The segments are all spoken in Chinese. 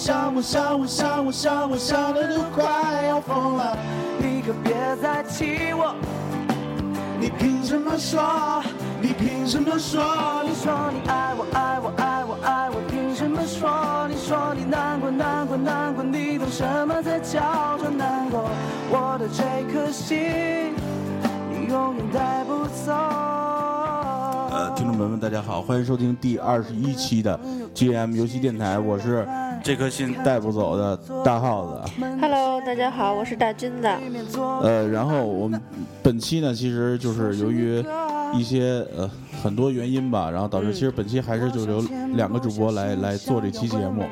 想，我想，我想，我想，我想的都快要疯了。你可别再气我，你凭什么说？你凭什么说？你说你爱我，爱我，爱我，爱我，凭什么说？你说你难过，难过，难过，你懂什么才叫做难过？我的这颗心，你永远带不走。呃，听众朋友们，大家好，欢迎收听第二十一期的 GM 游戏电台，我是这颗心带不走的大耗子。Hello，大家好，我是大军子。呃，然后我们本期呢，其实就是由于一些呃很多原因吧，然后导致其实本期还是就由两个主播来来做这期节目。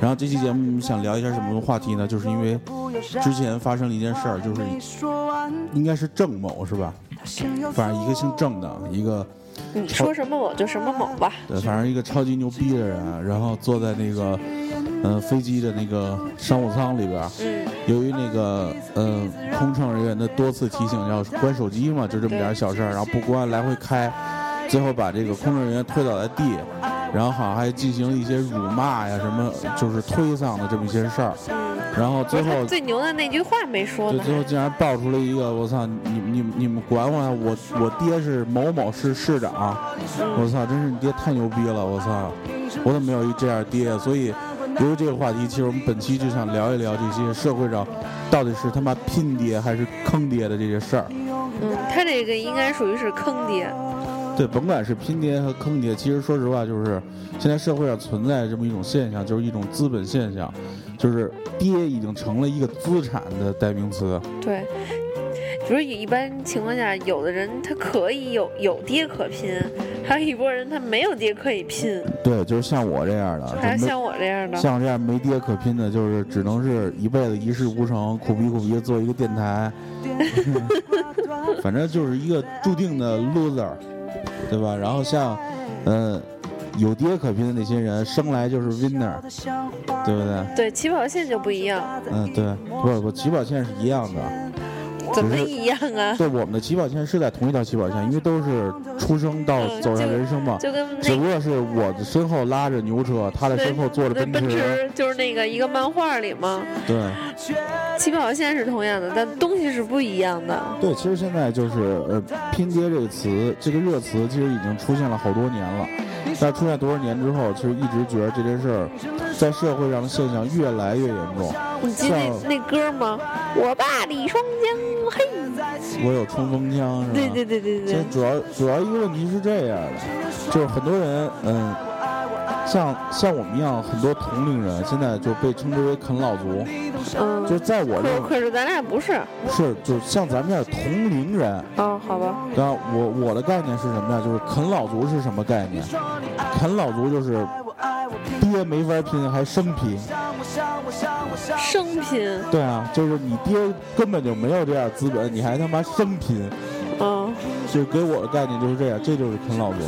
然后这期节目想聊一下什么话题呢？就是因为之前发生了一件事儿，就是应该是郑某是吧？反正一个姓郑的，一个你说什么某就什么某吧。对，反正一个超级牛逼的人，然后坐在那个呃飞机的那个商务舱里边由于那个呃空乘人员的多次提醒要关手机嘛，就这么点儿小事儿，然后不关来回开，最后把这个空乘人员推倒在地，然后好像还进行了一些辱骂呀什么，就是推搡的这么一些事儿，然后最后最牛的那句话没说就呢。最后竟然爆出了一个我操，你你你们管我呀，我我爹是某某市市长，我操，真是你爹太牛逼了，我操，我怎么没有一这样爹？所以由于这个话题，其实我们本期就想聊一聊这些社会上到底是他妈拼爹还是坑爹的这些事儿。嗯，他这个应该属于是坑爹。对，甭管是拼爹和坑爹，其实说实话，就是现在社会上存在这么一种现象，就是一种资本现象，就是爹已经成了一个资产的代名词。对，比如一般情况下，有的人他可以有有爹可拼，还有一波人他没有爹可以拼，对，就是像我这样的，还有像我这样的。像我这样没爹可拼的，就是只能是一辈子一事无成，苦逼苦逼的做一个电台，反正就是一个注定的 loser，对吧？然后像，呃，有爹可拼的那些人，生来就是 winner，对不对？对，起跑线就不一样，嗯，对，不不，起跑线是一样的，怎么一样啊？对，我们的起跑线是在同一条起跑线，因为都是出生到嗯走向人生嘛。就跟那只不过是我的身后拉着牛车，他的身后坐着那奔奔驰。驰就是那个一个漫画里嘛，对起跑线是同样的，但东西是不一样的。对，其实现在就是呃“拼爹”这个词，这个热词其实已经出现了好多年了。但出现多少年之后，其实一直觉得这件事儿在社会上的现象越来越严重。你记得那歌吗？我爸李双江，嘿，我有冲锋枪，是吧？对对对对对，其实主要主要一个问题是这样的，就是很多人，嗯，像像我们一样，很多同龄人现在就被称之为啃老族，嗯，就在我可这可是咱俩不是。是就像咱们这样同龄人，哦，好吧，然后我我的概念是什么呀？就是啃老族是什么概念？啃老族就是爹没法拼，还生拼。生拼，对啊，就是你爹根本就没有这样资本，你还他妈生拼，嗯，就给我的概念就是这样，这就是啃老族。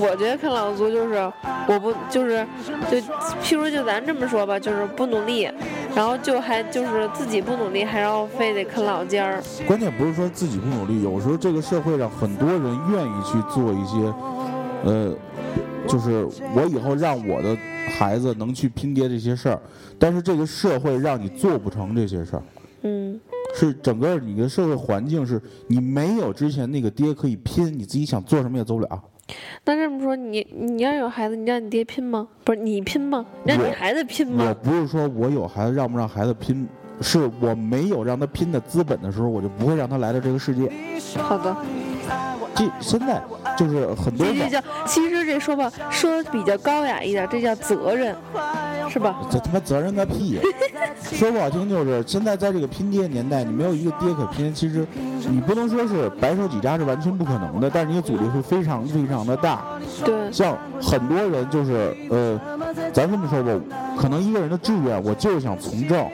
我觉得啃老族就是我不就是就譬如就咱这么说吧，就是不努力，然后就还就是自己不努力，还要非得啃老尖儿，关键不是说自己不努力，有时候这个社会上很多人愿意去做一些，呃，就是我以后让我的孩子能去拼爹这些事儿，但是这个社会让你做不成这些事儿。嗯，是整个你的社会环境是你没有之前那个爹可以拼，你自己想做什么也做不了。那这么说你你要有孩子，你让你爹拼吗？不是你拼吗？让你孩子拼吗我？不是说我有孩子让不让孩子拼，是我没有让他拼的资本的时候，我就不会让他来到这个世界。好的，这现在就是很多网这其实这说吧说得比较高雅一点，这叫责任，是吧？这他妈责任个屁！说不好听就是现在在这个拼爹年代，你没有一个爹可拼，其实你不能说是白手起家是完全不可能的，但是你的阻力会非常非常的大。对，像很多人就是呃，咱这么说吧，可能一个人的志愿，我就是想从政，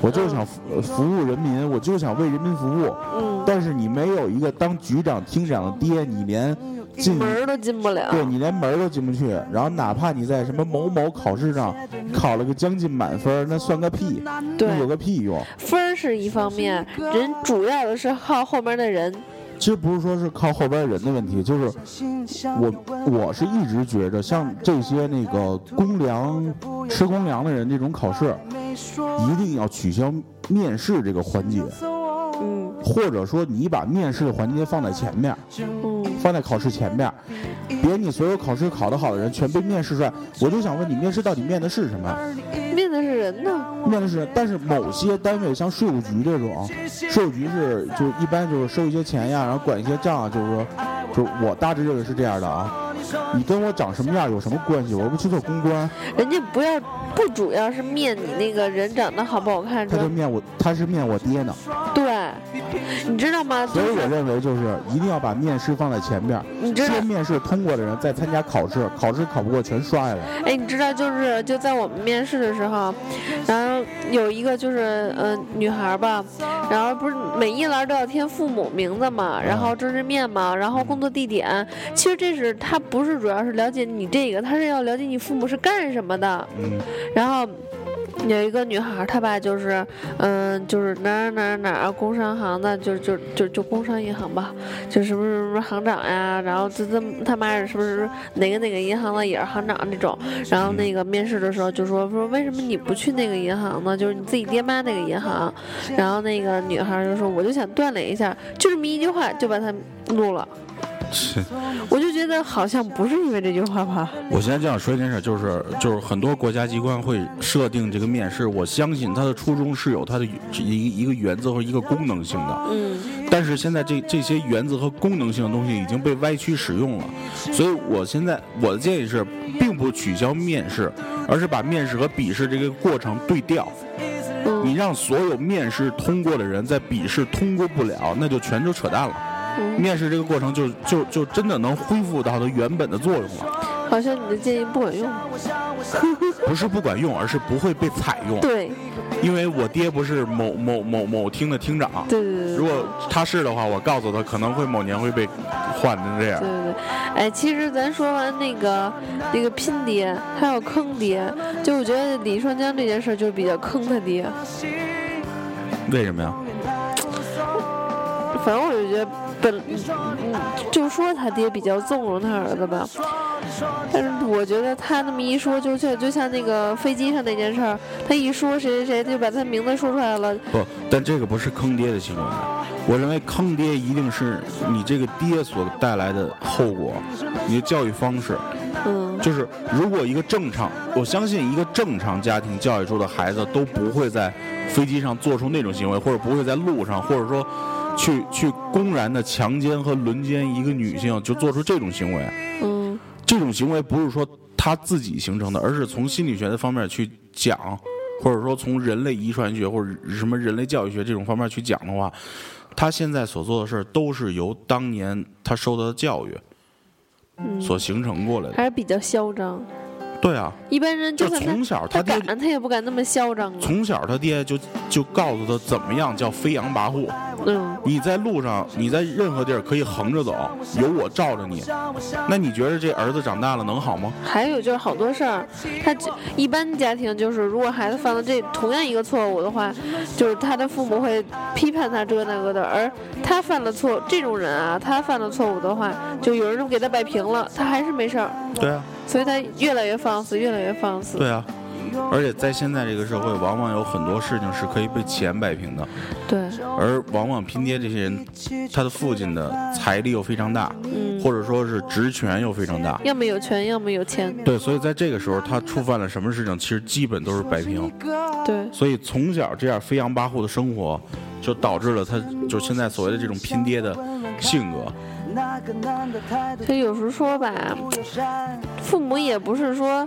我就是想服务人民，我就是想为人民服务。嗯，但是你没有一个当局长、厅长的爹，你连进门儿都进不了。对你连门儿都进不去，然后哪怕你在什么某某考试上考了个将近满分，那算个屁，对那有个屁用？分是一方面，人主要的是靠后面的人。其实不是说是靠后边人的问题，就是我我是一直觉着像这些那个公粮吃公粮的人这种考试，一定要取消面试这个环节，或者说你把面试的环节放在前面，嗯，放在考试前面，别你所有考试考得好的人全被面试出来。我就想问你，面试到底面的是什么？面的是人呢。面的是，但是某些单位像税务局这种，税务局是就一般就是收一些钱呀，然后管一些账啊，就是说，就我大致认为是这样的啊。你跟我长什么样有什么关系？我又不去做公关，人家不要不主要是面你那个人长得好不好看，他就面我，他是面我爹呢。对，你知道吗？所以我认为就是一定要把面试放在前边，你知道先面试通过的人再参加考试，考试考不过全刷下来。哎，你知道，就是就在我们面试的时候，然后有一个就是呃女孩儿吧，然后不是每一栏都要填父母名字嘛，然后政治面嘛，然后工作地点。其实这是他不是主要是了解你这个，他是要了解你父母是干什么的。嗯，然后有一个女孩，她爸就是，嗯，就是哪儿哪儿哪儿工商行的，就就就就工商银行吧，就什么什么行长呀，然后这这他妈是是不是哪个哪个银行的也是行长那种，然后那个面试的时候就说说为什么你不去那个银行呢？就是你自己爹妈那个银行，然后那个女孩就说我就想锻炼一下，就这么一句话就把他录了，是。我就觉得好像不是因为这句话吧，我现在就想说一件事，就是就是很多国家机关会设定这个面试，我相信它的初衷是有它的一一个原则和一个功能性的。嗯但是现在这这些原则和功能性的东西已经被歪曲使用了，所以我现在我的建议是，并不取消面试，而是把面试和笔试这个过程对调。你嗯让所有面试通过的人在笔试通过不了，那就全都扯淡了。嗯，面试这个过程就就就真的能恢复到它原本的作用了，好像你的建议不管用，不是不管用，而是不会被采用。对因为我爹不是某某某某厅的厅长，对对对对。如果他是的话，我告诉他可能会某年会被换成这样对。对对，哎，其实咱说完那个那个拼爹，还有坑爹，就我觉得李双江这件事就是比较坑他爹。为什么呀？反正我就觉得本，嗯，就说他爹比较纵容他儿子吧，但是我觉得他那么一说，就像就像那个飞机上那件事儿，他一说谁谁谁，他就把他名字说出来了。不，但这个不是坑爹的行为。我认为坑爹一定是你这个爹所带来的后果，你的教育方式。嗯，就是如果一个正常，我相信一个正常家庭教育出的孩子都不会在飞机上做出那种行为，或者不会在路上，或者说去去公然的强奸和轮奸一个女性，就做出这种行为。嗯这种行为不是说他自己形成的，而是从心理学的方面去讲，或者说从人类遗传学或者什么人类教育学这种方面去讲的话，他现在所做的事儿都是由当年他受到的教育嗯，所形成过来的。还是比较嚣张。对啊，一般人就从小他他爹敢，他也不敢那么嚣张啊。从小他爹就就告诉他怎么样叫飞扬跋扈。嗯，你在路上，你在任何地儿可以横着走，有我罩着你。那你觉得这儿子长大了能好吗？还有就是好多事儿，他就一般家庭就是，如果孩子犯了这同样一个错误的话，就是他的父母会批判他这个那个的，而他犯了错，这种人啊，他犯了错误的话，就有人就给他摆平了，他还是没事儿，对啊，所以他越来越放肆，越来越放肆。对啊。而且在现在这个社会，往往有很多事情是可以被钱摆平的，对，而往往拼爹这些人，他的父亲的财力又非常大，嗯，或者说是职权又非常大。要么有权，要么有钱。对，所以在这个时候，他触犯了什么事情，其实基本都是摆平。对，所以从小这样飞扬跋扈的生活，就导致了他就现在所谓的这种拼爹的性格。所以有时候说吧，父母也不是说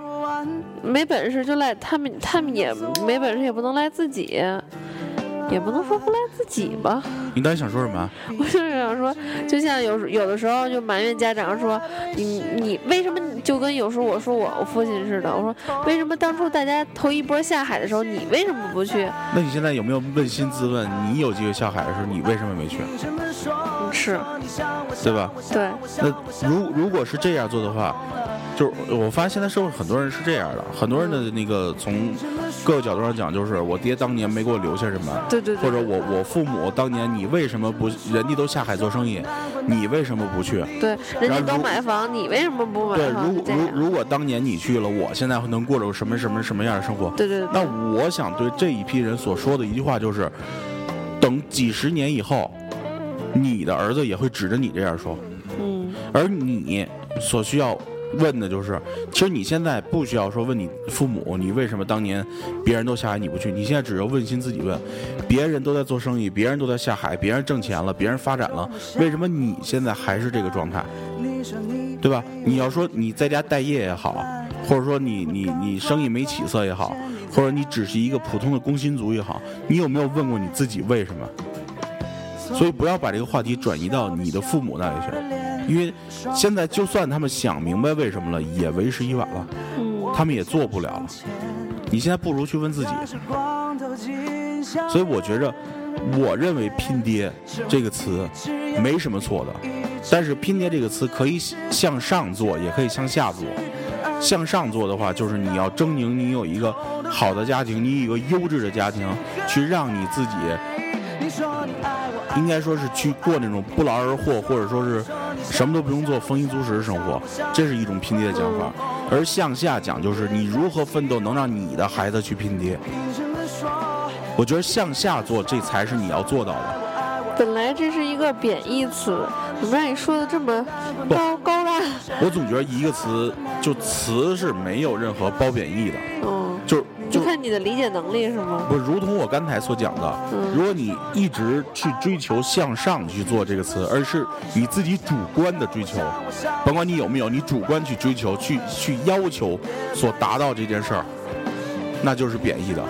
没本事就赖他们，他们也没本事也不能赖自己，也不能说不赖自己吧。你到底想说什么啊？我就是想说，就像有时有的时候就埋怨家长说，你你为什么就跟有时候我说我我父亲似的，我说为什么当初大家头一波下海的时候，你为什么不去？那你现在有没有扪心自问，你有机会下海的时候，你为什么没去？嗯是，对吧？对，那如如果是这样做的话，就是我发现现在社会很多人是这样的，很多人的那个从各个角度上讲，就是我爹当年没给我留下什么，对对对，或者我我父母当年你为什么不，人家都下海做生意，你为什么不去？对，人家都买房，你为什么不买对，如如如果当年你去了，我现在能过着什么什么什么样的生活？对对对，那我想对这一批人所说的一句话就是：等几十年以后，你的儿子也会指着你这样说。嗯而你所需要问的就是，其实你现在不需要说问你父母，你为什么当年别人都下海你不去？你现在只要问心自己问，别人都在做生意，别人都在下海，别人挣钱了，别人发展了，为什么你现在还是这个状态？对吧？你要说你在家待业也好，或者说你你你生意没起色也好，或者你只是一个普通的工薪族也好，你有没有问过你自己为什么？所以不要把这个话题转移到你的父母那里去，因为现在就算他们想明白为什么了，也为时已晚了，嗯，他们也做不了了。你现在不如去问自己。所以我觉着，我认为“拼爹”这个词没什么错的，但是“拼爹”这个词可以向上做，也可以向下做。向上做的话，就是你要狰狞，你有一个好的家庭，你有一个优质的家庭，去让你自己应该说是去过那种不劳而获，或者说是什么都不用做、丰衣足食的生活，这是一种拼爹的讲法。而向下讲就是你如何奋斗，能让你的孩子去拼爹。我觉得向下做，这才是你要做到的。本来这是一个贬义词，怎么让你说的这么不高高大？我总觉得一个词，就词是没有任何褒贬义的，嗯，就是看你的理解能力是吗？不如同我刚才所讲的，嗯如果你一直去追求向上去做这个词，而是你自己主观的追求，甭管你有没有，你主观去追求、去去要求所达到这件事儿，那就是贬义的。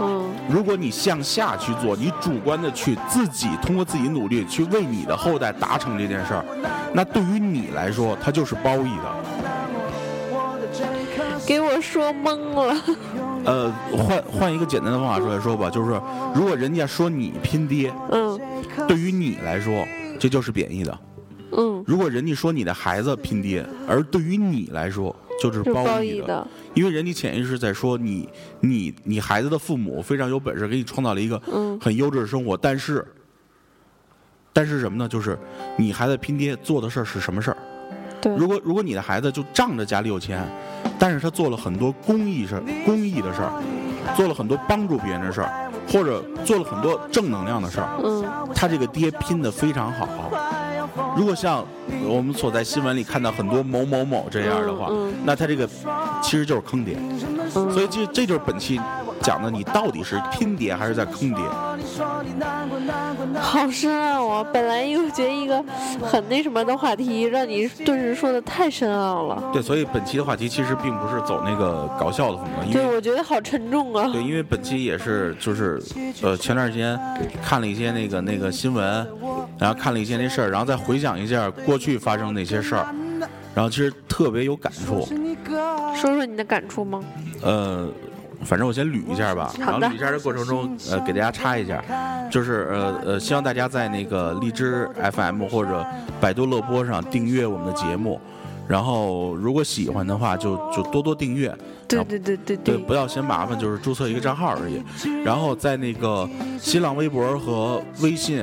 嗯如果你向下去做，你主观的去自己通过自己努力去为你的后代达成这件事儿，那对于你来说，它就是褒义的。给我说懵了。呃，换换一个简单的方法说来说吧，就是如果人家说你拼爹，嗯对于你来说，这就是贬义的。嗯，如果人家说你的孩子拼爹，而对于你来说就是是褒义的。因为人家潜意识在说你你你孩子的父母非常有本事，给你创造了一个嗯很优质的生活，但是但是什么呢？就是你孩子拼爹做的事儿是什么事儿？对，如果如果你的孩子就仗着家里有钱，但是他做了很多公益事儿、公益的事儿，做了很多帮助别人的事儿，或者做了很多正能量的事儿，嗯他这个爹拼得非常好。如果像我们所在新闻里看到很多某某某这样的话，嗯嗯那他这个其实就是坑爹。嗯，所以这这就是本期讲的，你到底是拼爹还是在坑爹？好深奥啊！本来又觉得一个很那什么的话题，让你顿时说的太深奥了。对，所以本期的话题其实并不是走那个搞笑的风格，因对，为我觉得好沉重啊。对，因为本期也是就是呃前段时间看了一些那个那个新闻，然后看了一些那事儿，然后再回想一下过去发生那些事儿，然后其实特别有感触。说说你的感触吗？呃，反正我先捋一下吧，然后捋一下的过程中，呃，给大家插一下，就是呃呃，希望大家在那个荔枝 FM 或者百度乐播上订阅我们的节目，然后如果喜欢的话就就多多订阅，对对对对对，不要嫌麻烦，就是注册一个账号而已。然后在那个新浪微博和微信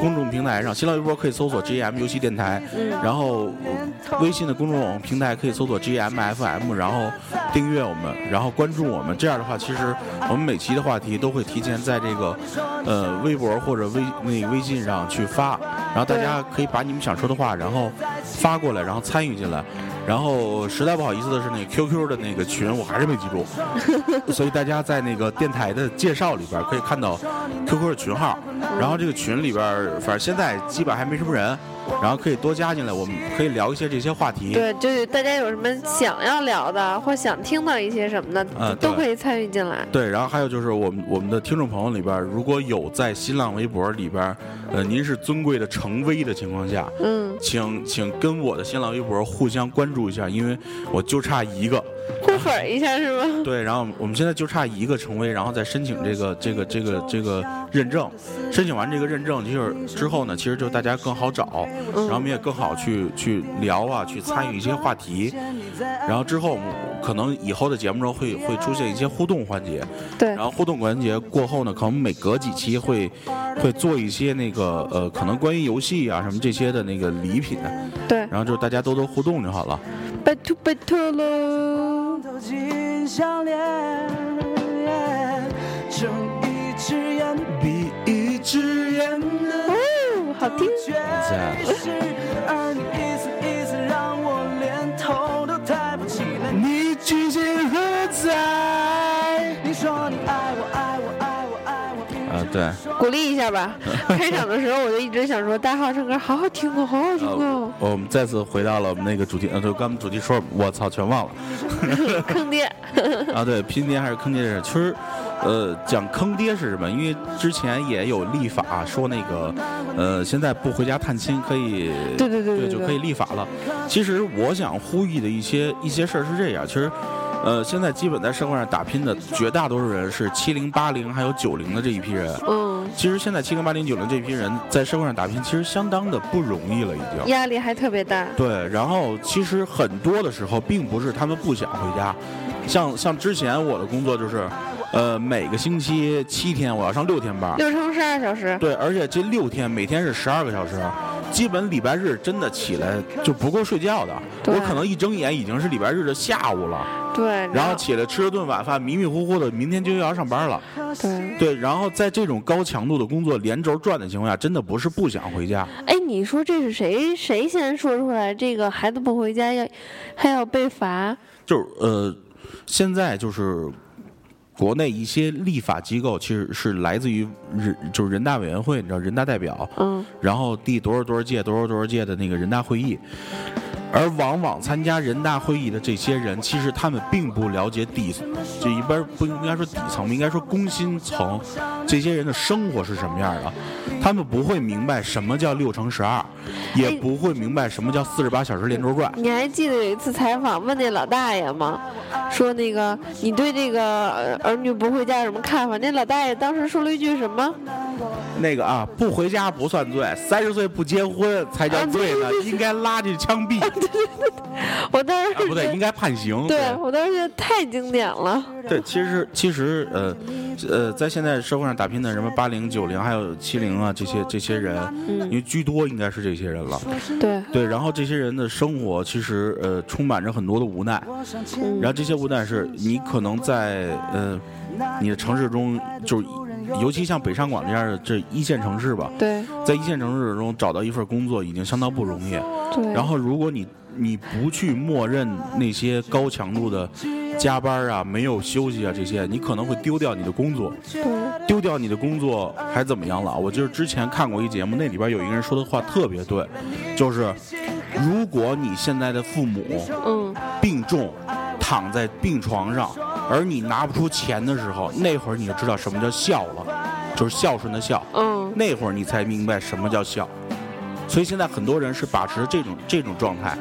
公众平台上，新浪微博可以搜索 GM 游戏电台，嗯然后呃微信的公众平台可以搜索 GMFM，然后订阅我们，然后关注我们。这样的话，其实我们每期的话题都会提前在这个呃微博或者微那个微信上去发，然后大家可以把你们想说的话，然后发过来，然后参与进来。然后实在不好意思的是，那个 QQ 的那个群我还是没记住，所以大家在那个电台的介绍里边可以看到 QQ 的群号，然后这个群里边反正现在基本还没什么人，然后可以多加进来，我们可以聊一些这些话题。对，就是大家有什么想要聊的，或想听到一些什么的，嗯都可以参与进来。对，然后还有就是我们我们的听众朋友里边，如果有在新浪微博里边，呃，您是尊贵的成威的情况下，嗯，请请跟我的新浪微博互相关注一下，因为我就差一个，互粉一下是吗？对，然后我们现在就差一个成为，然后再申请这个这个这个这个认证。申请完这个认证，就是之后呢，其实就大家更好找，然后我们也更好去去聊啊，去参与一些话题。然后之后可能以后的节目中会会出现一些互动环节。对然，后互动环节过后呢，可能每隔几期会会做一些那个呃，可能关于游戏啊什么这些的那个礼品，对，然后就大家多多互动就好了。拜托拜托喽。睁一只眼闭一只眼听。你一次一次让我连头都抬不起来。你究竟何在？你说你爱我，爱我，爱我，爱我，啊，对。鼓励一下吧。开场的时候我就一直想说，大号唱歌好好听哦，好好听哦。我们再次回到了我们那个主题，呃，对，刚刚主题说，我操，全忘了坑爹。啊。对，拼爹还是坑爹这事，其实，呃，讲坑爹是什么？因为之前也有立法说那个，呃，现在不回家探亲可以，对对对就可以立法了。其实我想呼吁的一些一些事儿是这样，其实。呃，现在基本在社会上打拼的绝大多数人是七零、八零还有九零的这一批人。嗯，其实现在七零、八零、九零这批人在社会上打拼，其实相当的不容易了，已经。压力还特别大。对，然后其实很多的时候，并不是他们不想回家，像像之前我的工作就是，呃，每个星期七天我要上六天班，六乘十二小时。对，而且这六天每天是十二个小时，基本礼拜日真的起来就不够睡觉的，我可能一睁眼已经是礼拜日的下午了，对，然后起来吃了顿晚饭，迷迷糊糊的，明天就要上班了。对。对，然后在这种高强度的工作连轴转的情况下，真的不是不想回家。哎，你说这是谁谁先说出来？这个孩子不回家要还要被罚？就是呃，现在就是国内一些立法机构，其实是来自于人，就是人大委员会，你知道人大代表，嗯，然后第多少多少届、多少多少届的那个人大会议。而往往参加人大会议的这些人，其实他们并不了解底，这一般不应该说底层，应该说工薪层，这些人的生活是什么样的，他们不会明白什么叫六乘十二，也不会明白什么叫四十八小时连轴转。你还记得有一次采访问那老大爷吗？说那个你对这个呃儿女不回家有什么看法？那老大爷当时说了一句什么？那个啊，不回家不算罪，三十岁不结婚才叫罪呢，应该拉去枪毙。我当时啊，不对，应该判刑。对我当时觉得太经典了。对，其实其实呃呃，在现在社会上打拼的什么八零、九零还有七零啊，这些这些人，嗯因为居多应该是这些人了。对，对，然后这些人的生活其实呃充满着很多的无奈，然后这些无奈是你可能在呃你的城市中，就是尤其像北上广这样的这一线城市吧，对在一线城市中找到一份工作已经相当不容易。对。然后，如果你你不去默认那些高强度的加班啊、没有休息啊这些，你可能会丢掉你的工作。对丢掉你的工作还怎么样了？我就是之前看过一节目，那里边有一个人说的话特别对，就是如果你现在的父母嗯，病重，躺在病床上，而你拿不出钱的时候，那会儿你就知道什么叫孝了，就是孝顺的孝。嗯，那会儿你才明白什么叫孝。所以现在很多人是把持这种这种状态，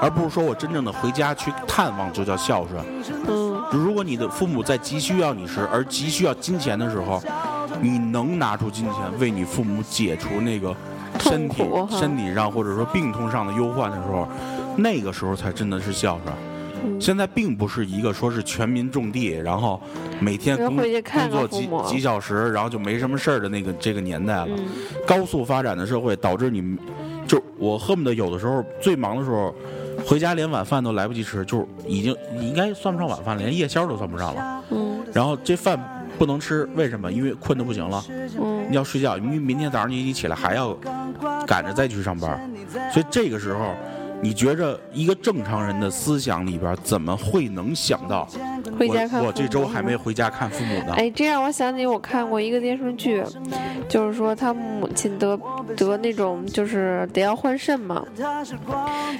而不是说我真正的回家去探望就叫孝顺。嗯，如果你的父母在急需要你时，而急需要金钱的时候，你能拿出金钱为你父母解除那个身体身体上或者说病痛上的忧患的时候，那个时候才真的是孝顺。嗯现在并不是一个说是全民种地，然后每天工工作几几小时，然后就没什么事儿的那个这个年代了。嗯高速发展的社会导致你，就我恨不得有的时候最忙的时候，回家连晚饭都来不及吃，就是已经应该算不上晚饭了，连夜宵都算不上了。嗯然后这饭不能吃，为什么？因为困得不行了，嗯你要睡觉，因为明天早上你你起来还要赶着再去上班，所以这个时候。你觉着一个正常人的思想里边怎么会能想到回家看我我这周还没回家看父母呢。哎，这让我想起我看过一个电视剧，就是说他母亲得得那种就是得要换肾嘛，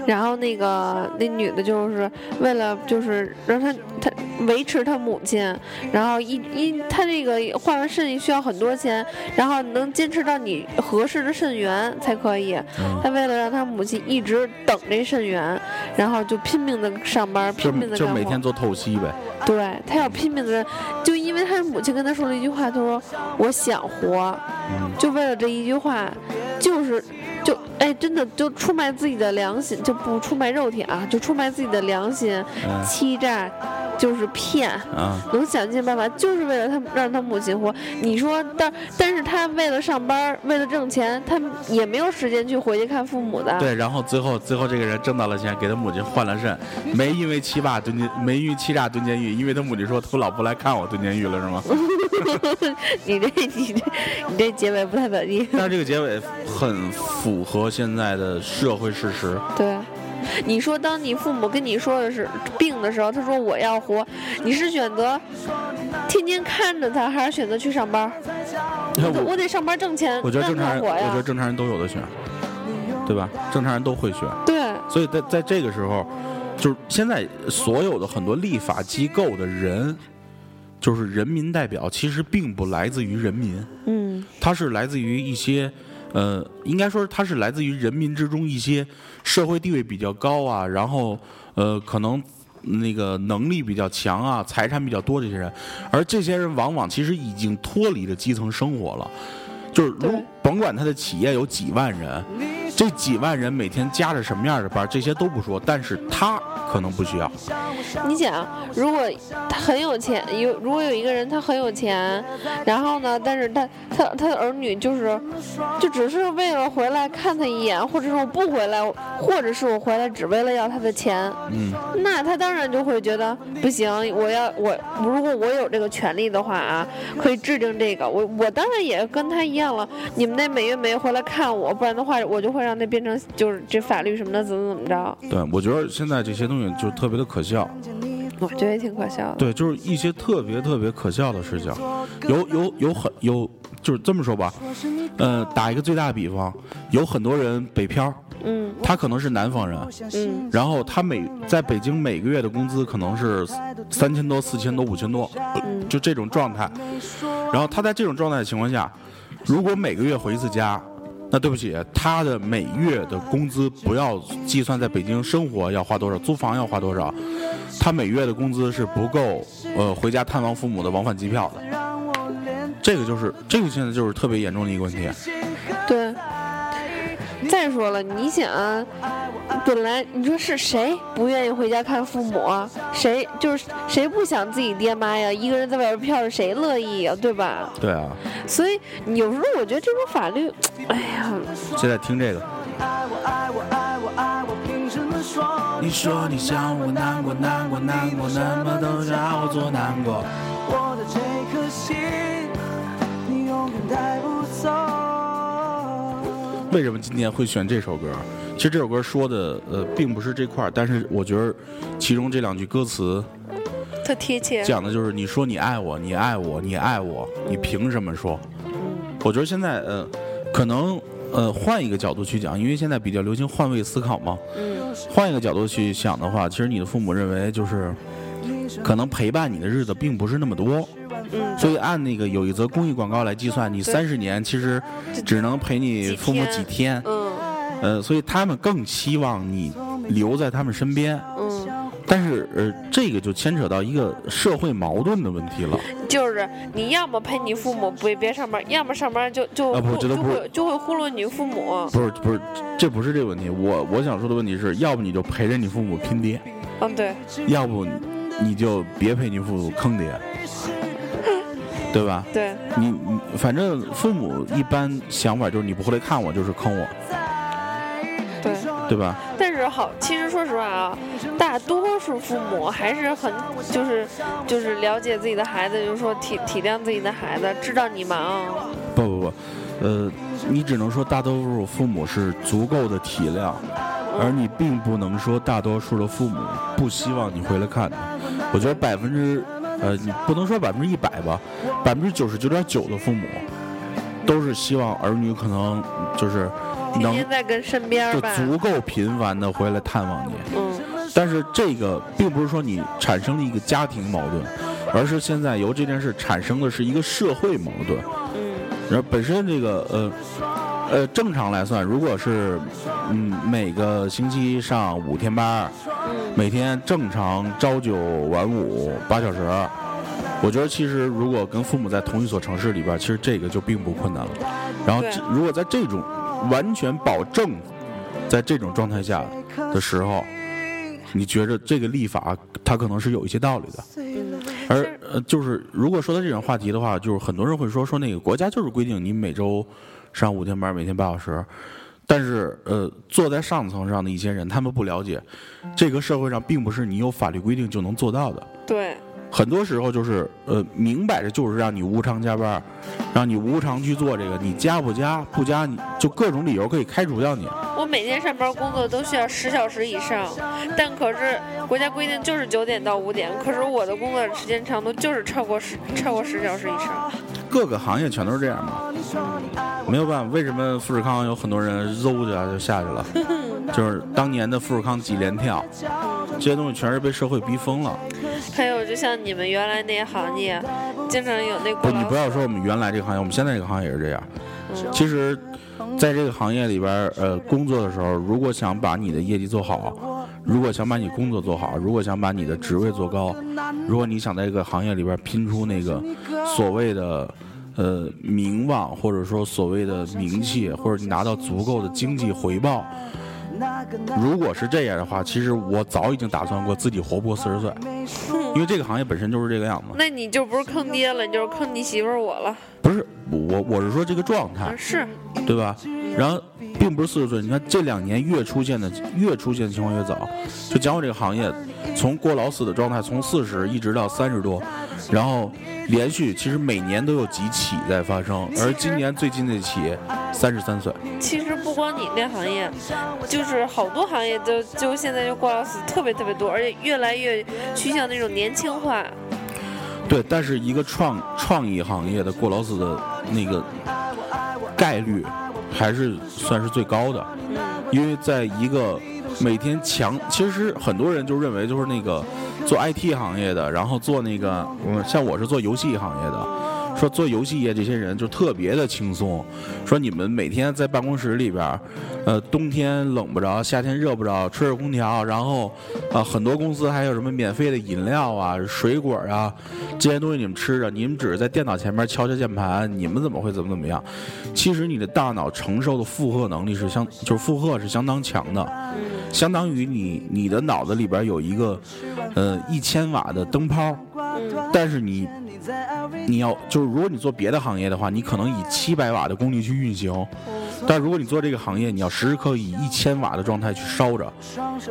然后那个那女的就是为了就是让他他维持他母亲，然后一一他这个换完肾需要很多钱，然后能坚持到你合适的肾源才可以。嗯他为了让他母亲一直等这肾源，然后就拼命的上班，拼命的就每天。做透析呗。对他要拼命的，就因为他母亲跟他说了一句话，他说我想活，嗯，就为了这一句话，就是就哎真的就出卖自己的良心，就不出卖肉体啊，就出卖自己的良心，嗯欺诈，就是骗。啊，能想尽办法，就是为了他让他母亲活。你说，但但是他为了上班，为了挣钱，他也没有时间去回去看父母的。对，然后最后最后这个人挣到了钱，给他母亲换了肾，没因为欺诈蹲监，没因为欺诈蹲监狱，因为他母亲说他老不来看我蹲监狱了是吗？你这你这你这结尾不太得意。但是这个结尾很符合现在的社会事实。对，你说当你父母跟你说的是病的时候，他说我要活，你是选择天天看着他，还是选择去上班？我 得我我得上班挣钱，我觉得正常人，我觉得。正常人都有的选，对吧？正常人都会选。对，所以在在这个时候，就是现在所有的很多立法机构的人，就是人民代表，其实并不来自于人民，嗯，他是来自于一些，呃，应该说它是来自于人民之中一些社会地位比较高啊，然后呃，可能。那个能力比较强啊，财产比较多这些人，而这些人往往其实已经脱离了基层生活了，就是如甭管他的企业有几万人，这几万人每天加着什么样的班，这些都不说，但是他可能不需要。你想，如果他很有钱，有如果有一个人他很有钱，然后呢，但是他他他的儿女就是，就只是为了回来看他一眼，或者是我不回来，或者是我回来只为了要他的钱，嗯，那他当然就会觉得不行，我要我如果我有这个权利的话啊，可以制定这个，我我当然也跟他一样了，你们得每月每月回来看我，不然的话我就会让那变成就是这法律什么的怎么怎么着，对，我觉得现在这些东西就特别的可笑。我觉得也挺可笑的。对，就是一些特别特别可笑的事情，有有有很有，就是这么说吧，呃，打一个最大的比方，有很多人北漂，嗯他可能是南方人，嗯然后他每在北京每个月的工资可能是三千多、四千多、五千多，嗯就这种状态。然后他在这种状态的情况下，如果每个月回一次家，那对不起，他的每月的工资不要计算在北京生活要花多少，租房要花多少，他每月的工资是不够呃回家探望父母的往返机票的。这个就是这个现在就是特别严重的一个问题。对。再说了，你想啊，本来你说是谁不愿意回家看父母啊？谁就是谁不想自己爹妈呀？一个人在外边漂着，谁乐意呀？对吧？对啊，所以有时候我觉得这种法律，哎呀，现在听这个。爱我爱我爱我爱我，凭什么说你说你想我难过难过难过，什么都让我做难过。我的这颗心，你永远带不走。为什么今天会选这首歌？其实这首歌说的呃并不是这块儿，但是我觉得其中这两句歌词特贴切。讲的就是你说你爱我，你爱我，你爱我，你凭什么说？我觉得现在呃可能呃换一个角度去讲，因为现在比较流行换位思考嘛。嗯换一个角度去想的话，其实你的父母认为就是可能陪伴你的日子并不是那么多，嗯，所以按那个有一则公益广告来计算，你三十年其实只能陪你父母几天。嗯。呃，所以他们更希望你留在他们身边，嗯，但是呃，这个就牵扯到一个社会矛盾的问题了。就是你要么陪你父母不别上班，要么上班就就啊不忽这都不是就会就会忽略你父母。不是不是，这不是这个问题。我我想说的问题是，要不你就陪着你父母拼爹，嗯，对，要不你就别陪你父母坑爹，对吧？对，你你反正父母一般想法就是你不回来看我就是坑我，对。对吧？但是好，其实说实话啊，大多数父母还是很就是就是了解自己的孩子，就是说体体谅自己的孩子，知道你忙。不不不，呃，你只能说大多数父母是足够的体谅，而你并不能说大多数的父母不希望你回来看他。我觉得百分之呃，你不能说百分之一百吧，百分之九十九点九的父母都是希望儿女可能就是能天天在跟身边就，足够频繁的回来探望你。嗯，但是这个并不是说你产生了一个家庭矛盾，而是现在由这件事产生的是一个社会矛盾。嗯，然后本身这个呃呃正常来算，如果是嗯每个星期上五天班每天正常朝九晚五八小时，我觉得其实如果跟父母在同一所城市里边，其实这个就并不困难了。然后如果在这种完全保证在这种状态下的时候，你觉着这个立法它可能是有一些道理的。嗯，而呃，就是如果说到这种话题的话，就是很多人会说说那个国家就是规定你每周上五天班，每天八小时。但是呃，坐在上层上的一些人，他们不了解，这个社会上并不是你有法律规定就能做到的。对，很多时候就是呃，明摆着就是让你无偿加班，让你无偿去做这个，你加不加不加，你就各种理由可以开除掉你。我每天上班工作都需要十小时以上，但可是国家规定就是九点到五点，可是我的工作时间长度就是超过十超过十小时以上。各个行业全都是这样嘛，没有办法。为什么富士康有很多人嗖一下就下去了？就是当年的富士康几连跳，这些东西全是被社会逼疯了。还有就像你们原来那行业，经常有那不，你不要说我们原来这个行业，我们现在这个行业也是这样。嗯。其实，在这个行业里边，呃，工作的时候，如果想把你的业绩做好，如果想把你工作做好，如果想把你的职位做高，如果你想在这个行业里边拼出那个所谓的呃名望，或者说所谓的名气，或者你拿到足够的经济回报，如果是这样的话，其实我早已经打算过自己活不过四十岁，因为这个行业本身就是这个样子。那你就不是坑爹了，你就是坑你媳妇儿我了。不是我，我是说这个状态啊，，是，对吧？然后并不是四十岁，你看这两年越出现的越出现的情况越早。就讲我这个行业，从过劳死的状态，从四十一直到三十多，然后连续其实每年都有几起在发生，而今年最近这起三十三岁，其实不光你那行业，就是好多行业都就现在就过劳死特别特别多，而且越来越趋向那种年轻化。对，但是一个创创意行业的过劳死的那个概率还是算是最高的，因为在一个每天强，其实很多人就认为就是那个做 IT 行业的，然后做那个，像我是做游戏行业的，说做游戏业这些人就特别的轻松，说你们每天在办公室里边，呃，冬天冷不着，夏天热不着，吹着空调，然后啊、很多公司还有什么免费的饮料啊、水果啊这些东西你们吃着，你们只是在电脑前面敲敲键盘，你们怎么会怎么怎么样？其实你的大脑承受的负荷能力是相，就是负荷是相当强的，相当于你你的脑子里边有一个呃一千瓦的灯泡，但是你你要就是如果你做别的行业的话，你可能以七百瓦的功率去运行，但如果你做这个行业，你要时时刻刻以一千瓦的状态去烧着。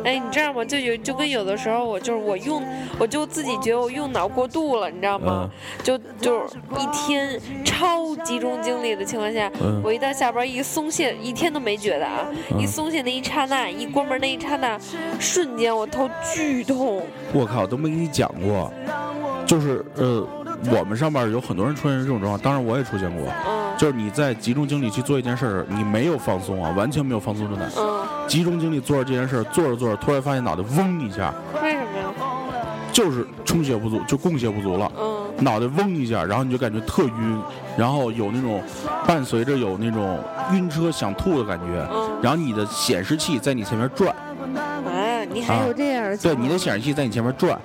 哎，你知道吗？就有就跟有的时候我就是我用，我就自己觉得我用脑过度了，你知道吗？就就是一天超集中精力的情况下，嗯我一到下班一松懈，一天都没觉得啊，嗯一松懈那一刹那，一关门那一刹那，瞬间我头剧痛。我靠，都没跟你讲过，就是呃，我们上班有很多人出现这种状况，当然我也出现过，嗯。就是你在集中精力去做一件事儿，你没有放松啊，完全没有放松状态，嗯，集中精力做着这件事儿，做着做着，突然发现脑袋嗡一下，为什么呀？就是充血不足，就供血不足了。嗯。脑袋嗡一下，然后你就感觉特晕，然后有那种伴随着有那种晕车想吐的感觉，嗯，然后你的显示器在你前面转，啊，你还有这样对，你的显示器在你前面转，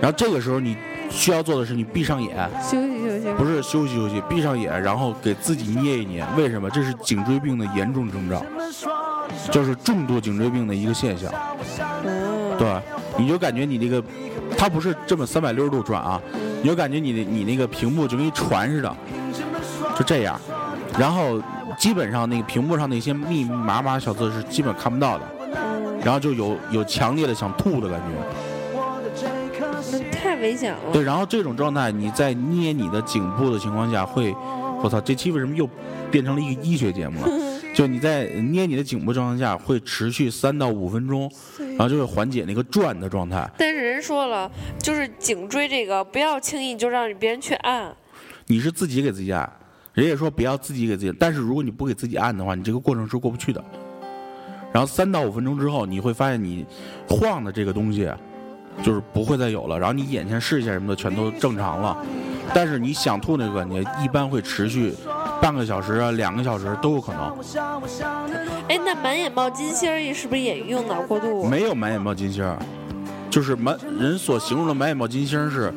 然后这个时候你需要做的是你闭上眼，休息休息。不是休息休息，闭上眼，然后给自己捏一捏。为什么？这是颈椎病的严重征兆，就是重度颈椎病的一个现象。嗯，对，你就感觉你这个，它不是这么三百六十度转啊，你就感觉你的你那个屏幕就跟一船似的，就这样，然后基本上那个屏幕上那些密密麻麻小字是基本看不到的，嗯，然后就有有强烈的想吐的感觉。危险了。对，然后这种状态你在捏你的颈部的情况下会，我操，这期为什么又变成了一个医学节目了？就你在捏你的颈部状态下会持续三到五分钟，然后就会缓解那个转的状态。但是人说了，就是颈椎这个不要轻易就让别人去按。你是自己给自己按，人也说不要自己给自己，但是如果你不给自己按的话，你这个过程是过不去的。然后三到五分钟之后，你会发现你晃的这个东西，就是不会再有了。然后你眼前视线什么的全都正常了，但是你想吐那个感觉一般会持续半个小时啊、两个小时都有可能。哎，那满眼冒金星儿是不是也用脑过度？没有满眼冒金星儿，就是满人所形容的满眼冒金星是，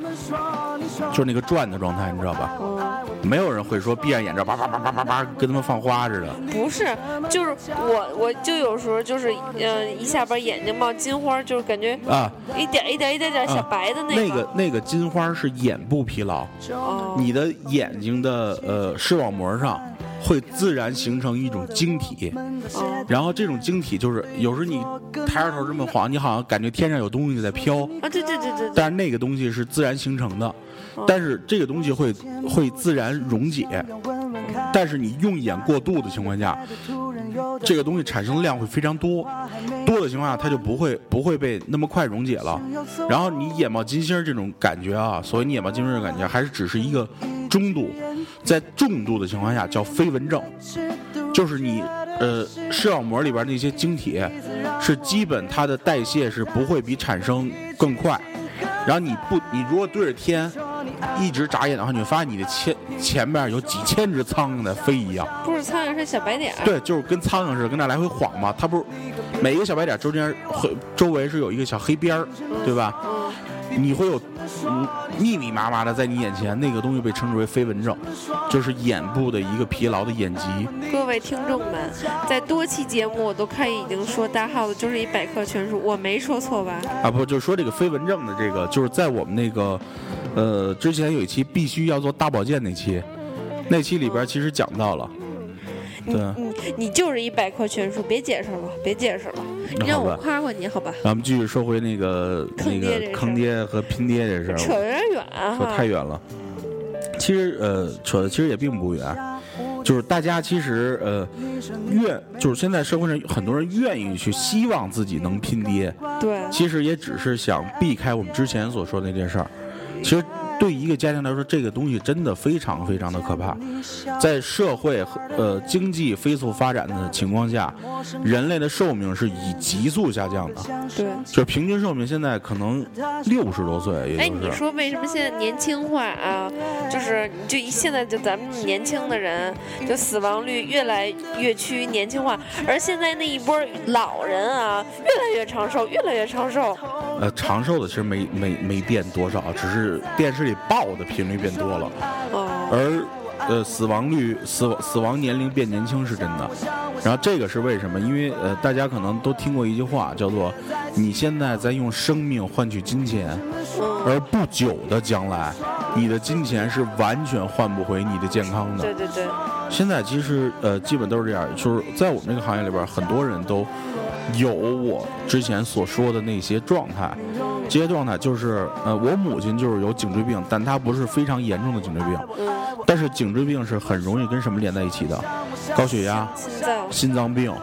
就是那个转的状态，你知道吧？嗯，没有人会说闭上眼睛叭叭叭叭叭叭跟他们放花似的。不是，就是我，我就有时候就是，嗯、一下班眼睛冒金花，就是感觉啊，一点一点一点点小白的那个。个那个金花是眼部疲劳，哦，你的眼睛的呃视网膜上会自然形成一种晶体，哦。然后这种晶体就是有时候你抬着头这么晃，你好像感觉天上有东西在飘，啊，对对对对对，但是那个东西是自然形成的，但是这个东西会会自然溶解，但是你用眼过度的情况下，这个东西产生的量会非常多，多的情况下它就不会不会被那么快溶解了。然后你眼冒金星这种感觉啊，所谓你眼冒金星儿的感觉，还是只是一个中度，在重度的情况下叫飞蚊症，就是你呃视网膜里边那些晶体是基本它的代谢是不会比产生更快，然后你不你如果对着天一直眨眼的话，你会发现你的前前面有几千只苍蝇在飞一样。不是苍蝇是小白点儿。对，就是跟苍蝇似的，跟那来回晃嘛。它不是每一个小白点中间会周围是有一个小黑边儿，对吧？嗯，你会有嗯密密麻麻的在你眼前，那个东西被称之为飞蚊症，就是眼部的一个疲劳的眼疾。各位听众们，在多期节目我都看已经说大耗子就是一百科全书，我没说错吧？啊，不，就是说这个飞蚊症的这个，就是在我们那个，呃，之前有一期必须要做大保健那期，那期里边其实讲到了，对，嗯，你就是一百科全书，别解释了，别解释了，你让我。夸夸你好吧？咱们继续说回那个那个坑爹和拼爹这事儿，扯有点远啊说。太远了。其实呃，扯的其实也并不远，就是大家其实呃愿，就是现在社会上很多人愿意去希望自己能拼爹，对，其实也只是想避开我们之前所说的那件事儿。其实对一个家庭来说，这个东西真的非常非常的可怕。在社会和呃经济飞速发展的情况下，人类的寿命是以急速下降的，对。就平均寿命现在可能六十多岁，也哎，就是。你说为什么现在年轻化啊？就是就一现在就咱们年轻的人，就死亡率越来越趋于年轻化，而现在那一波老人啊，越来越长寿，越来越长寿。呃，长寿的其实没没没变多少，只是电视里报的频率变多了，哦，而呃死亡率死亡死亡年龄变年轻是真的。然后这个是为什么？因为呃大家可能都听过一句话，叫做“你现在在用生命换取金钱，嗯，而不久的将来，你的金钱是完全换不回你的健康的。对对对，现在其实呃基本都是这样，就是在我们这个行业里边，很多人都有我之前所说的那些状态。这些状态就是呃，我母亲就是有颈椎病，但她不是非常严重的颈椎病，嗯，但是颈椎病是很容易跟什么连在一起的？高血压、心脏。心脏病，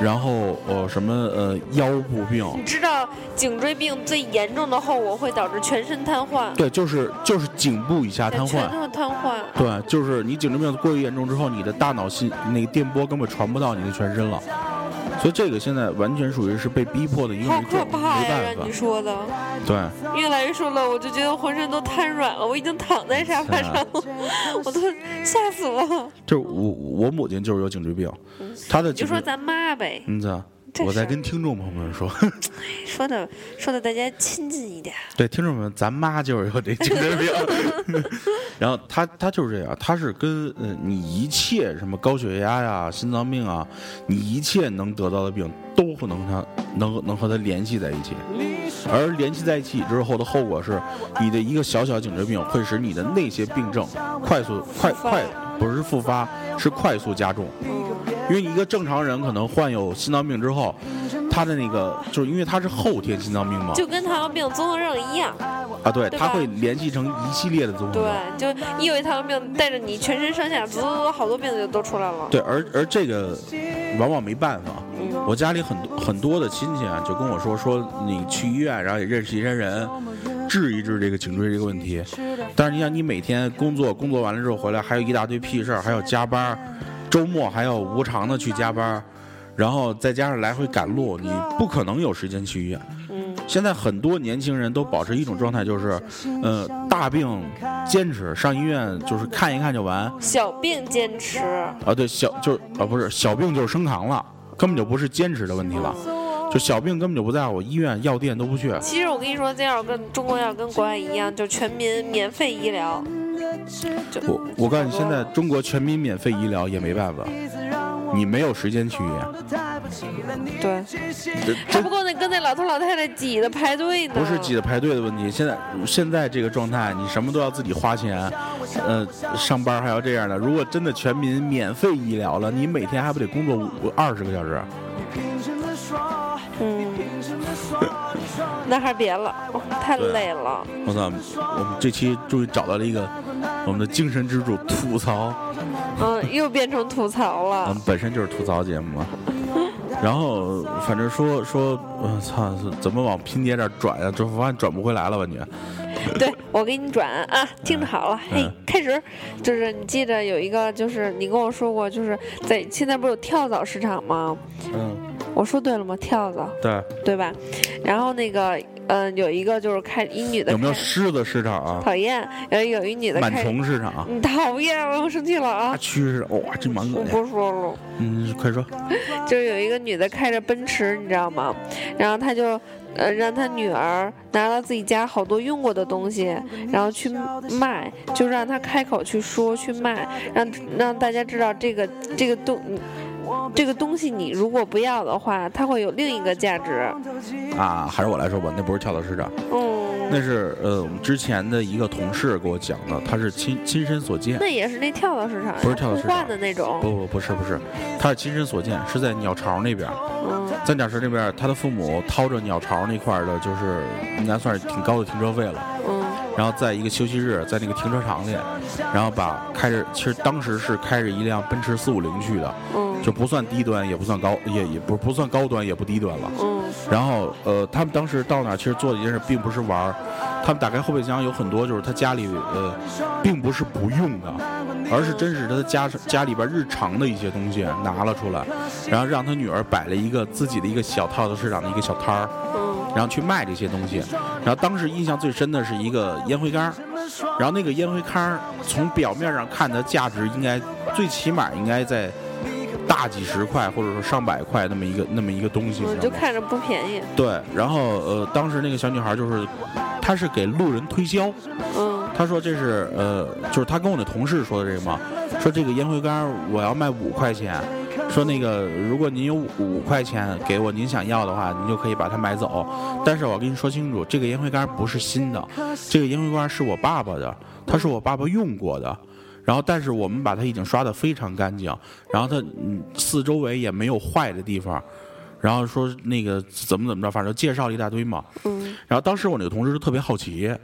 然后呃什么呃腰部病。你知道颈椎病最严重的后果会导致全身瘫痪，对，就是就是颈部以下瘫全痪。身瘫痪。对，就是你颈椎病过于严重之后，你的大脑心那个电波根本传不到你的全身了，所以这个现在完全属于是被逼迫的一个好没办可怕呀！让你说的，对，越来越说了，我就觉得浑身都瘫软了，我已经躺在沙发上了，我都吓死了。就是我我母亲就是有颈椎病，她的就说咱妈呗，嗯我在跟听众朋友们说，说的说的大家亲近一点。对听众们，咱妈就是有这精神病，然后她她就是这样，她是跟呃你一切什么高血压呀、心脏病啊，你一切能得到的病都不能她能能和它联系在一起。而联系在一起之后的后果是，你的一个小小颈椎病会使你的那些病症快速快快不是复发，是快速加重。嗯，因为一个正常人可能患有心脏病之后，他的那个就是因为他是后天心脏病嘛，就跟糖尿病综合症一样。啊，对，对吧它会联系成一系列的综合症。对，就一有一糖尿病带着你全身上下滋，好多病就都出来了。对，而而这个往往没办法。嗯我家里很多很多的亲戚啊，就跟我说说你去医院，然后也认识一些人，治一治这个颈椎这个问题。但是你想，你每天工作工作完了之后回来，还有一大堆屁事儿，还要加班儿，周末还要无偿的去加班儿，然后再加上来回赶路，你不可能有时间去医院。嗯，现在很多年轻人都保持一种状态，就是，呃，大病坚持上医院，就是看一看就完。小病坚持。啊，对，小就是啊，不是小病就是升糖了，根本就不是坚持的问题了，就小病根本就不在乎，医院药店都不去。其实我跟你说，这要跟中国要跟国外一样，就全民免费医疗。我我告诉你，现在中国全民免费医疗也没办法，你没有时间去医院，对，这还不过那跟那老头老太太挤的排队呢。不是挤的排队的问题。现在现在这个状态，你什么都要自己花钱，呃，上班还要这样的。如果真的全民免费医疗了，你每天还不得工作五二十个小时？那还是别了，哦太累了。我操！我们这期终于找到了一个我们的精神支柱——吐槽。嗯，又变成吐槽了我们。本身就是吐槽节目嘛。然后反正说说，我操，怎么往拼爹这儿转呀？这发现转不回来了吧你？对，我给你转啊，听着好了，嘿嗯，开始，就是你记着有一个，就是你跟我说过，就是在现在不是有跳蚤市场吗？嗯，我说对了吗？跳蚤，对，对吧？然后那个，嗯、有一个就是开一女的有没有狮子市场啊？讨厌，然后有一女的螨开，虫市场？你讨厌了，我生气了啊！蛆市场？哇，这蛮恶心。我不说了。嗯，快说。就是有一个女的开着奔驰，你知道吗？然后她就呃让他女儿拿了自己家好多用过的东西，然后去卖，就让他开口去说去卖，让让大家知道这个这个东这个东西你如果不要的话，它会有另一个价值。啊，还是我来说吧，那不是跳蚤市场，嗯，那是呃我们之前的一个同事给我讲的，他是亲亲身所见。那也是那跳蚤市场，不是跳蚤市场的那种。不不不是不是，他是亲身所见，是在鸟巢那边。嗯在鸟巢那边，他的父母掏着鸟巢那块儿的，就是应该算是挺高的停车费了。嗯然后在一个休息日，在那个停车场里，然后把开着，其实当时是开着一辆奔驰四五零去的，嗯就不算低端，也不算高，也也不不算高端，也不低端了。嗯然后呃，他们当时到那儿，其实做的一件事并不是玩儿，他们打开后备箱有很多就是他家里呃，并不是不用的，而是真是他的家家里边日常的一些东西拿了出来，然后让他女儿摆了一个自己的一个小套子市场的一个小摊儿，嗯。然后去卖这些东西。然后当时印象最深的是一个烟灰缸，然后那个烟灰缸从表面上看的价值应该最起码应该在大几十块或者说上百块那么一个那么一个东西？就看着不便宜。对，然后呃，当时那个小女孩就是，她是给路人推销，嗯她说这是呃，就是她跟我的同事说的这个嘛，说这个烟灰缸我要卖五块钱，说那个如果您有五块钱给我，您想要的话，您就可以把它买走。但是我跟你说清楚，这个烟灰缸不是新的，这个烟灰缸是我爸爸的，它是我爸爸用过的。然后，但是我们把它已经刷得非常干净，然后它嗯四周围也没有坏的地方，然后说那个怎么怎么着，反正介绍了一大堆嘛。嗯然后当时我那个同事就特别好奇，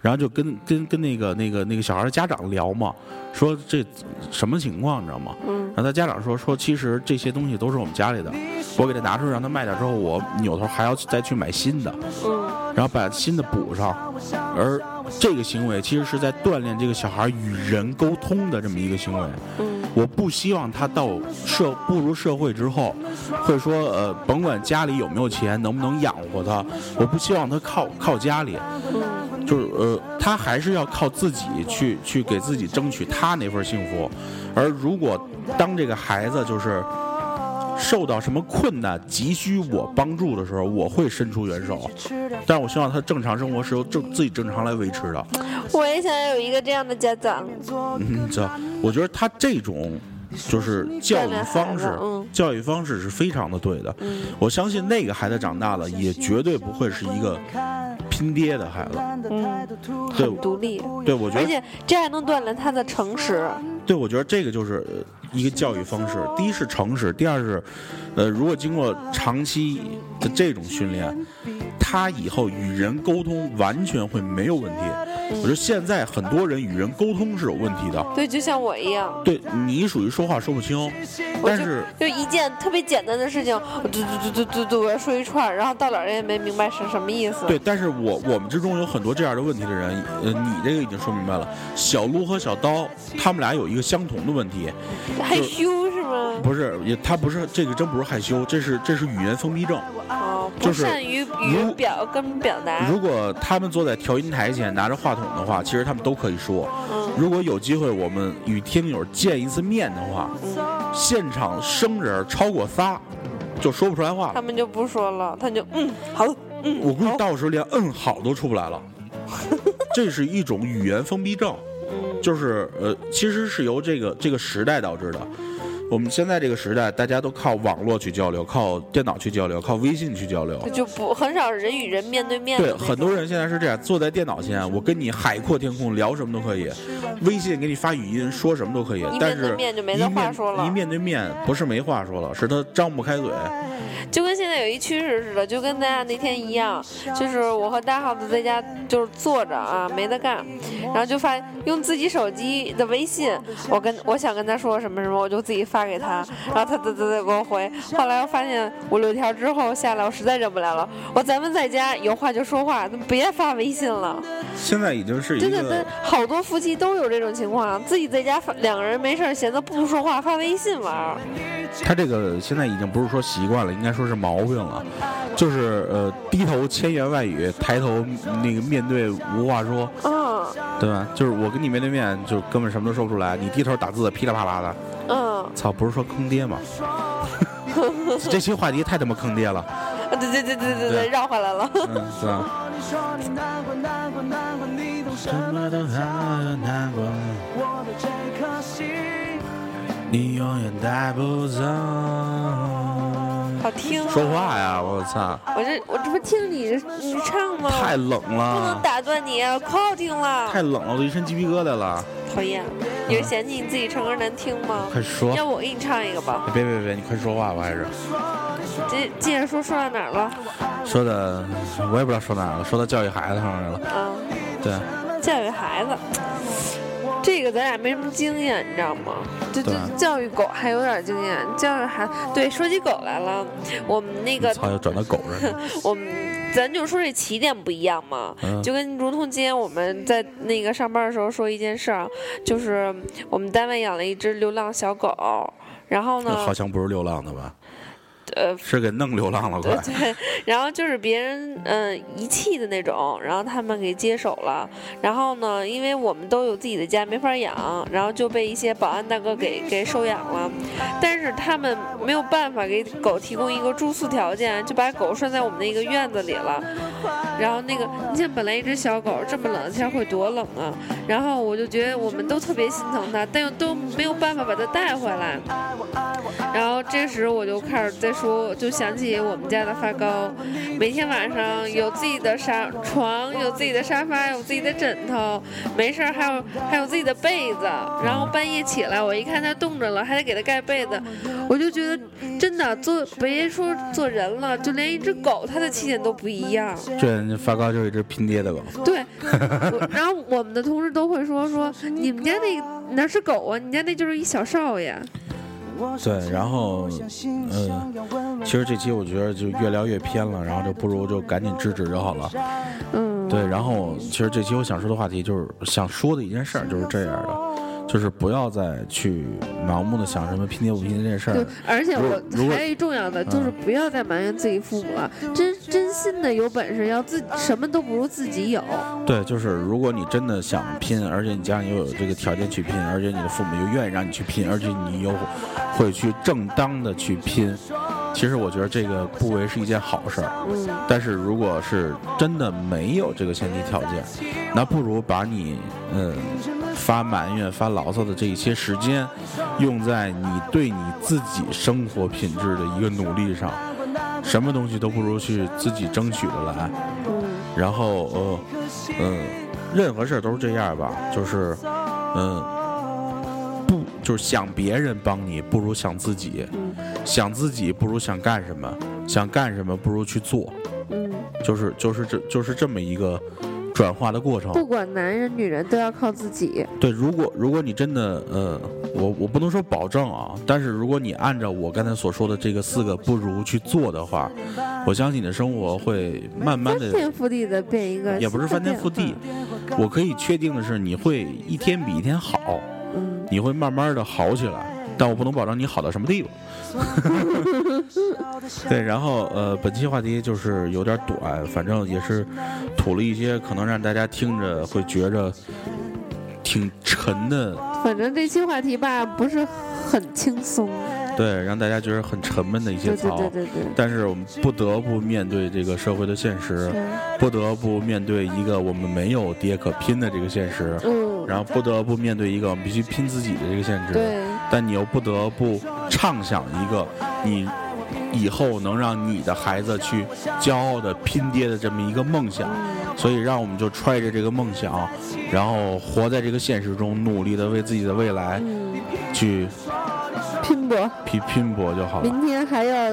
然后就跟跟跟那个那个那个小孩的家长聊嘛，说这什么情况，你知道吗？嗯然后他家长说说，其实这些东西都是我们家里的，我给他拿出来让他卖掉之后，我扭头还要再去买新的，嗯然后把新的补上。而这个行为其实是在锻炼这个小孩与人沟通的这么一个行为。嗯我不希望他到社步入社会之后，会说呃，甭管家里有没有钱，能不能养活他，我不希望他靠靠家里，嗯就是呃，他还是要靠自己去去给自己争取他那份幸福。而如果当这个孩子就是受到什么困难，急需我帮助的时候，我会伸出援手。但是我希望他正常生活是由正自己正常来维持的。我也想要有一个这样的家长。嗯，这我觉得他这种就是教育方式教育方式是非常的对的。嗯我相信那个孩子长大了，也绝对不会是一个拼爹的孩子。嗯，对很独立，对，我觉得，而且这还能锻炼他的诚实。对我觉得这个就是一个教育方式。第一是诚实，第二是，呃，如果经过长期的这种训练，他以后与人沟通完全会没有问题。我觉得现在很多人与人沟通是有问题的，对，就像我一样，对你属于说话说不清，但是就一件特别简单的事情，我嘟嘟嘟嘟嘟嘟，我要说一串，然后到哪儿人也没明白是什么意思。对，但是我我们之中有很多这样的问题的人，呃，你这个已经说明白了。小鹿和小刀，他们俩有一个相同的问题，害羞是吗？不是也他不是这个真不是害羞，这是这是语言封闭症。就是善于语表跟表达。如果他们坐在调音台前拿着话筒的话，其实他们都可以说。嗯如果有机会我们与听友见一次面的话，嗯，现场生人超过仨，就说不出来话了。他们就不说了，他就嗯好，嗯我估计到时候连嗯好都出不来了。这是一种语言封闭症。嗯就是呃，其实是由这个这个时代导致的。我们现在这个时代，大家都靠网络去交流，靠电脑去交流，靠微信去交流。就不很少人与人面对面对，很多人现在是这样，坐在电脑前，我跟你海阔天空，聊什么都可以，微信给你发语音，说什么都可以。但一面对是面就没得话说了一面对面不是没话说了，是他张不开嘴。就跟现在有一趋势似的，就跟大家那天一样，就是我和大耗子在家就是坐着啊，没得干，然后就发用自己手机的微信，我跟我想跟他说什么什么，我就自己发给他，然后他嘚嘚嘚给我回。后来我发现五六条之后下来，我实在忍不了了，我咱们在家有话就说话，别发微信了。现在已经是一真的，真个好多夫妻都有这种情况，自己在家发两个人没事闲的不说话，发微信玩。他这个现在已经不是说习惯了，应该说是毛病了，就是呃低头千言万语，抬头那个面对无话说，嗯对吧？就是我跟你面对面，就根本什么都说不出来，你低头打字噼里啪啦的，嗯，操，不是说坑爹吗？这期话题太他妈坑爹了，啊对对对对对对对，绕回来了。嗯，是吧？你说你难过难过难过，你懂什什么？么都很难过，我的这颗心，你永远带不走。好听啊。说话呀，我操，我这我这不听你你唱吗？太冷了不能，打断你啊，可好听了。太冷了，我都一身鸡皮疙瘩了。讨厌，你是嫌弃你自己唱歌难听吗？快说，要不我给你唱一个吧。别别别，你快说话吧，还是接接着说说到哪儿了？说的，我也不知道说哪儿了，说到教育孩子上来了。嗯，对，教育孩子，这个咱俩没什么经验，你知道吗？就就教育狗还有点经验，教育还对，说起狗来了，我们那个操，又转到狗上了。我们咱就说这起点不一样嘛，嗯就跟如同今天我们在那个上班的时候说一件事儿，就是我们单位养了一只流浪小狗，然后呢好，像不是流浪的吧？呃。是给弄流浪了，快！对对，然后就是别人嗯、遗弃的那种，然后他们给接手了，然后呢，因为我们都有自己的家没法养，然后就被一些保安大哥给给收养了，但是他们没有办法给狗提供一个住宿条件，就把狗拴在我们的一个院子里了。然后那个，你像本来一只小狗这么冷的天会多冷啊，然后我就觉得我们都特别心疼它，但又都没有办法把它带回来。然后这时我就开始在说，就想起我们家的发糕，每天晚上有自己的沙床，有自己的沙发，有自己的枕头，没事儿还有还有自己的被子。然后半夜起来，我一看它冻着了，还得给它盖被子，我就觉得真的做别说做人了，就连一只狗它的起点都不一样。这发糕就是一只拼爹的狗。对，然后我们的同事都会说说你们家那哪是狗啊，你家那就是一小少爷。对，然后，嗯，其实这期我觉得就越聊越偏了，然后就不如就赶紧制止就好了。嗯，对，然后其实这期我想说的话题就是想说的一件事儿就是这样的，就是不要再去盲目的想什么拼爹不拼爹这件事对儿。，而且我还有一重要的就是不要再埋怨自己父母了，真真心的有本事要自什么都不如自己有。对，就是如果你真的想拼，而且你家里又有这个条件去拼，而且你的父母又愿意让你去拼，而且你又会去正当的去拼，其实我觉得这个不为是一件好事儿。嗯，但是如果是真的没有这个前提条件，那不如把你嗯发埋怨、发牢骚的这一些时间，用在你对你自己生活品质的一个努力上。什么东西都不如去自己争取的来。嗯，然后呃嗯、任何事儿都是这样吧，就是嗯、不就是想别人帮你，不如想自己。嗯想自己不如想干什么，想干什么不如去做。嗯，就是就是这就是这么一个转化的过程。不管男人女人都要靠自己。对，如果如果你真的呃，我我不能说保证啊，但是如果你按照我刚才所说的这个四个不如去做的话，我相信你的生活会慢慢的，翻天覆地的变一个，也不是翻天覆地，我可以确定的是你会一天比一天好，嗯，你会慢慢的好起来，但我不能保证你好到什么地步。对，然后呃，本期话题就是有点短，反正也是吐了一些可能让大家听着会觉着挺沉的，反正这期话题吧不是很轻松，对，让大家觉得很沉闷的一些对对槽。对对对。但是我们不得不面对这个社会的现实，不得不面对一个我们没有爹可拼的这个现实，嗯，然后不得不面对一个我们必须拼自己的这个现实。对，但你又不得不畅想一个你以后能让你的孩子去骄傲的拼爹的这么一个梦想，所以让我们就揣着这个梦想，然后活在这个现实中，努力的为自己的未来嗯，去拼搏，拼拼搏就好了。明天还要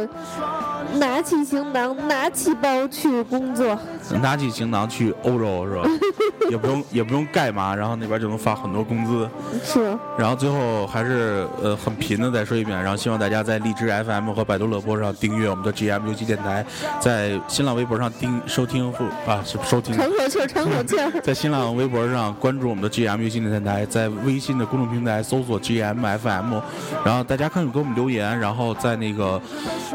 拿起行囊，拿起包去工作。拿起行囊去欧洲是吧？也不用也不用盖嘛，然后那边就能发很多工资，是，然后最后还是呃很贫的再说一遍，然后希望大家在荔枝 FM 和百度乐播上订阅我们的 GM 游戏电台，在新浪微博上订收听或啊是收听。喘口气儿，喘口气儿。在新浪微博上关注我们的 GM 游戏电台，在微信的公众平台搜索 GM FM，然后大家可以给我们留言，然后在那个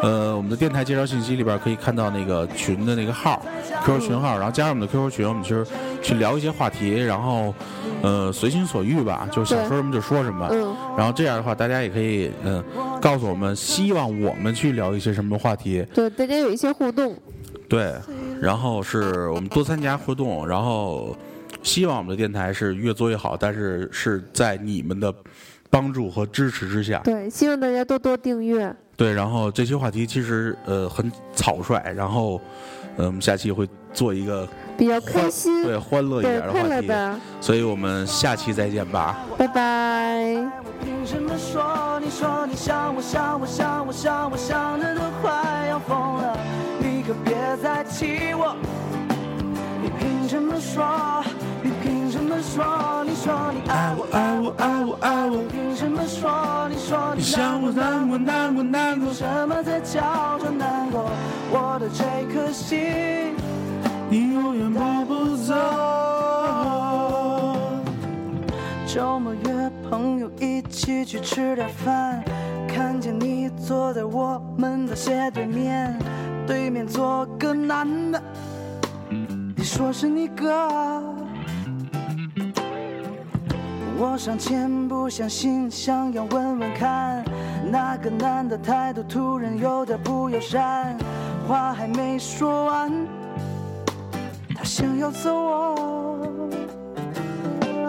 呃我们的电台介绍信息里边可以看到那个群的那个号，QQ 群号，然后加入我们的 QQ 群，我们其实去聊一些话题，然后呃随心所欲吧，就想说什么就说什么。嗯，然后这样的话，大家也可以嗯、告诉我们，希望我们去聊一些什么话题。对，大家有一些互动。对，然后是我们多参加互动，然后希望我们的电台是越做越好，但是是在你们的帮助和支持之下。对，希望大家多多订阅。对，然后这期话题其实呃很草率，然后呃我们下期会做一个比较开心，对欢乐一点的话题，乐的，所以我们下期再见吧。拜拜。凭什么说？你说你想我想我想我想我想的都快要疯了，你可别再气我。你凭什么说？你凭什么说？你说你爱我爱我爱我爱我，凭什么说？你说你想我难过难过难过，什么才叫做难过？我的这颗心，你永远抱不走。周末约朋友一起去吃点饭，看见你坐在我们的斜对面，对面坐个男的，你说是你哥。我上前不相信，想要问问看，那个男的态度突然有点不友善，话还没说完，他想要揍我。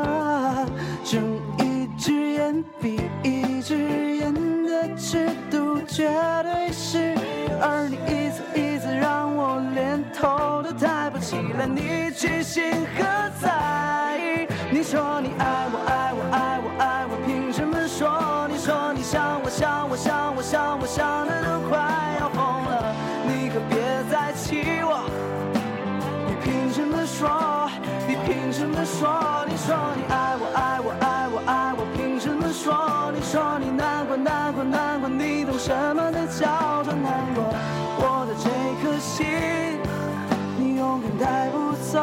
啊，睁一只眼闭一只眼的尺度绝对是，而你一次一次让我连头都抬不起来，你居心何在？你说你爱我想我想我想我想的都快要疯了，你可别再气我。你凭什么说？你凭什么说？你说你爱我爱我爱我爱我，凭什么说？你说你难过难过难过，你懂什么的叫做难过？我的这颗心，你永远带不走。